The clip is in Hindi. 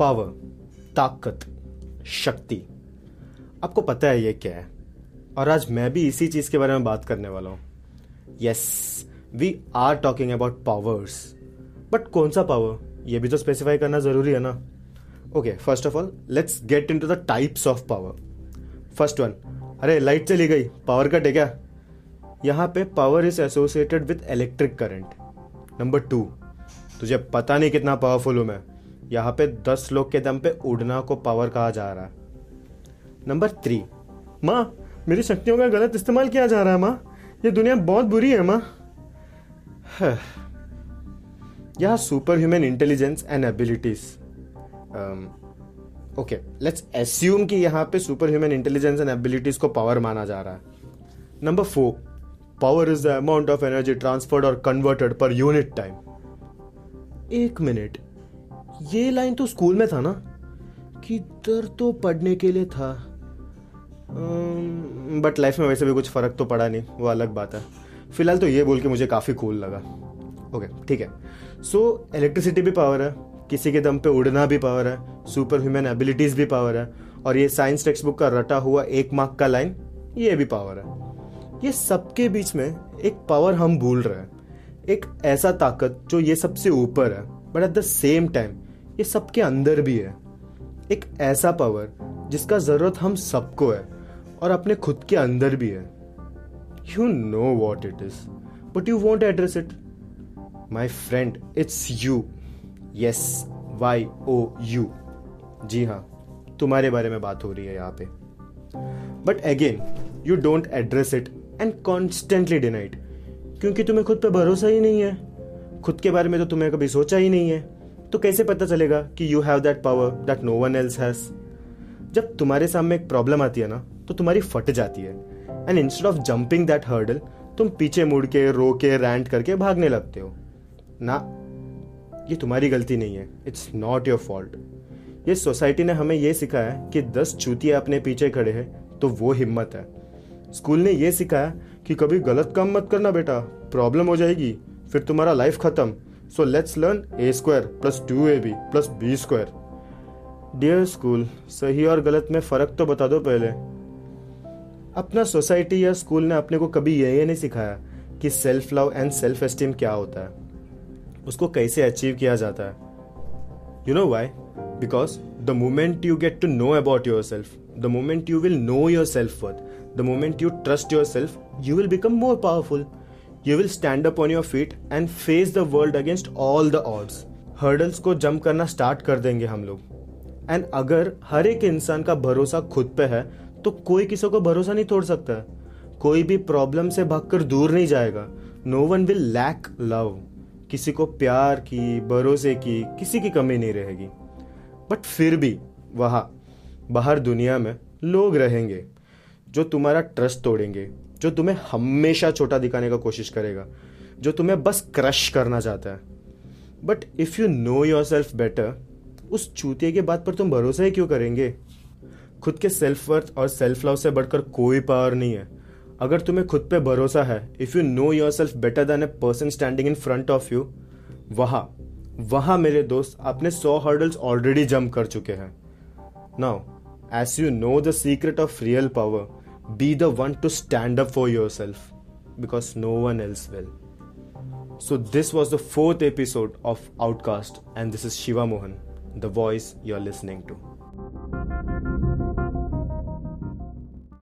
पावर, ताकत, शक्ति। आपको पता है ये क्या है? और आज मैं भी इसी चीज़ के बारे में बात करने वाला हूँ। Yes we are talking about powers but कौन सा पावर ये भी तो स्पेसिफाई करना ज़रूरी है ना? Okay first of all let's get into the types of power first one अरे लाइट चली गई पावर कट है क्या? यहाँ पे power is associated with electric current number two तुझे पता नहीं कितना पावरफुल हूँ मैं। यहाँ पे दस लोग के दम पे उड़ना को पावर कहा जा रहा है। नंबर थ्री माँ, मेरी शक्तियों का गलत इस्तेमाल किया जा रहा है, माँ। ये दुनिया बहुत बुरी है, माँ। यह super human intelligence and abilities okay let's assume कि यहाँ पे super human intelligence and abilities को पावर माना जा रहा है। Number four power is the amount of energy transferred और कन्वर्टेड पर यूनिट टाइम एक मिनट ये लाइन तो स्कूल में था ना? किधर तो पढ़ने के लिए था। बट लाइफ में वैसे भी कुछ फ़र्क तो पड़ा नहीं, वो अलग बात है। फ़िलहाल तो ये बोल के मुझे काफ़ी कूल लगा। ओके ठीक है। सो इलेक्ट्रिसिटी भी पावर है, किसी के दम पे उड़ना भी पावर है सुपर ह्यूमन एबिलिटीज भी पावर है, और ये साइंस टेक्स्ट बुक का रटा हुआ एक मार्क का लाइन ये भी पावर है। ये सबके बीच में एक पावर हम भूल रहे हैं। एक ऐसा ताकत जो ये सबसे ऊपर है but at the same time ये सबके अंदर भी है। एक ऐसा पावर जिसका ज़रूरत हम सबको है और अपने खुद के अंदर भी है। You know what it is but you won't address it my friend it's you yes Y O U G हाँ तुम्हारे बारे में बात हो रही है यहाँ पे। But again you don't address it and constantly denied क्योंकि तुम्हें खुद पे भरोसा ही नहीं है। खुद के बारे में तो तुम्हें कभी सोचा ही नहीं है। तो कैसे पता चलेगा कि you have that power that no one else has जब तुम्हारे सामने एक प्रॉब्लम आती है ना तो तुम्हारी फट जाती है। And instead of jumping that hurdle तुम पीछे मुड़ के, रो के रैंट करके भागने लगते हो। ना, ये तुम्हारी गलती नहीं है। इट्स नॉट योर फॉल्ट ये सोसाइटी ने हमें ये सिखाया कि दस चूतिया अपने पीछे खड़े हैं तो वो हिम्मत है। स्कूल ने ये सिखाया कि कभी गलत काम मत करना बेटा। प्रॉब्लम हो जाएगी, फिर तुम्हारा लाइफ खत्म। Learn a square plus two a b plus b square dear school सही और गलत में फ़र्क तो बता दो पहले। अपना सोसाइटी या स्कूल ने अपने को कभी यही नहीं सिखाया कि self love and self esteem क्या होता है। उसको कैसे अचीव किया जाता है। You know why because the moment you get to know about yourself the moment you will know your self worth the moment you trust yourself, you will become more powerful. You will stand up on your feet and face the world against all the odds. Hurdles को जंप करना स्टार्ट कर देंगे हम लोग. एंड अगर हर एक इंसान का भरोसा खुद पे है तो कोई किसी को भरोसा नहीं तोड़ सकता. है कोई भी प्रॉब्लम से भागकर दूर नहीं जाएगा. No one will lack love किसी को प्यार की, भरोसे की, किसी की कमी नहीं रहेगी. बट फिर भी, वहाँ, बाहर दुनिया में लोग रहेंगे, जो तुम्हारा ट्रस्ट तोड़ेंगे. जो तुम्हें हमेशा छोटा दिखाने का कोशिश करेगा, जो तुम्हें बस क्रश करना चाहता है। But if you know yourself better उस चूतिए के बात पर तुम भरोसा ही क्यों करेंगे? खुद के सेल्फ वर्थ और सेल्फ लव से बढ़कर कोई पावर नहीं है। अगर तुम्हें खुद पे भरोसा है if you know yourself better than a person standing in front of you वहाँ वहाँ मेरे दोस्त अपने सौ हर्डल्स ऑलरेडी जम्प कर चुके हैं। Now as you know the secret of real power be the one to stand up for yourself because no one else will. So, this was the fourth episode of Outcast, and this is Shiva Mohan, the voice you're listening to.